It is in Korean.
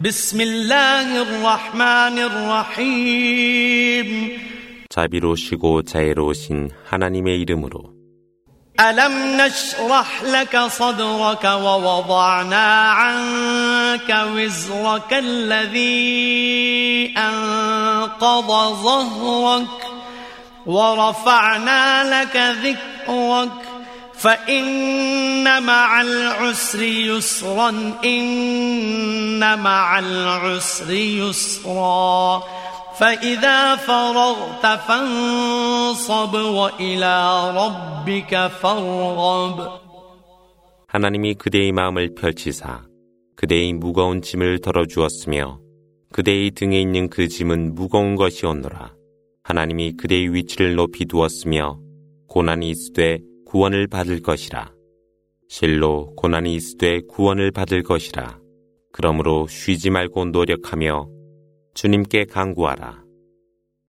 بسم الله الرحمن الرحيم 자비로우시고 자애로우신 하나님의 이름으로 ألم نشرح لك صدرك ووضعنا عنك وزرك الذي أنقض ظهرك ورفعنا لك ذكرك فإن مع العسر يسرا إن مع العسر يسرا فإذا فرغت فانصب وإلى ربك فارغب 하나님이 그대의 마음을 펼치사 그대의 무거운 짐을 덜어주었으며 그대의 등에 있는 그 짐은 무거운 것이었노라. 하나님이 그대의 위치를 높이 두었으며 고난이 있으되 구원을 받을 것이라. 실로 고난이 있으되 구원을 받을 것이라. 그러므로 쉬지 말고 노력하며 주님께 강구하라.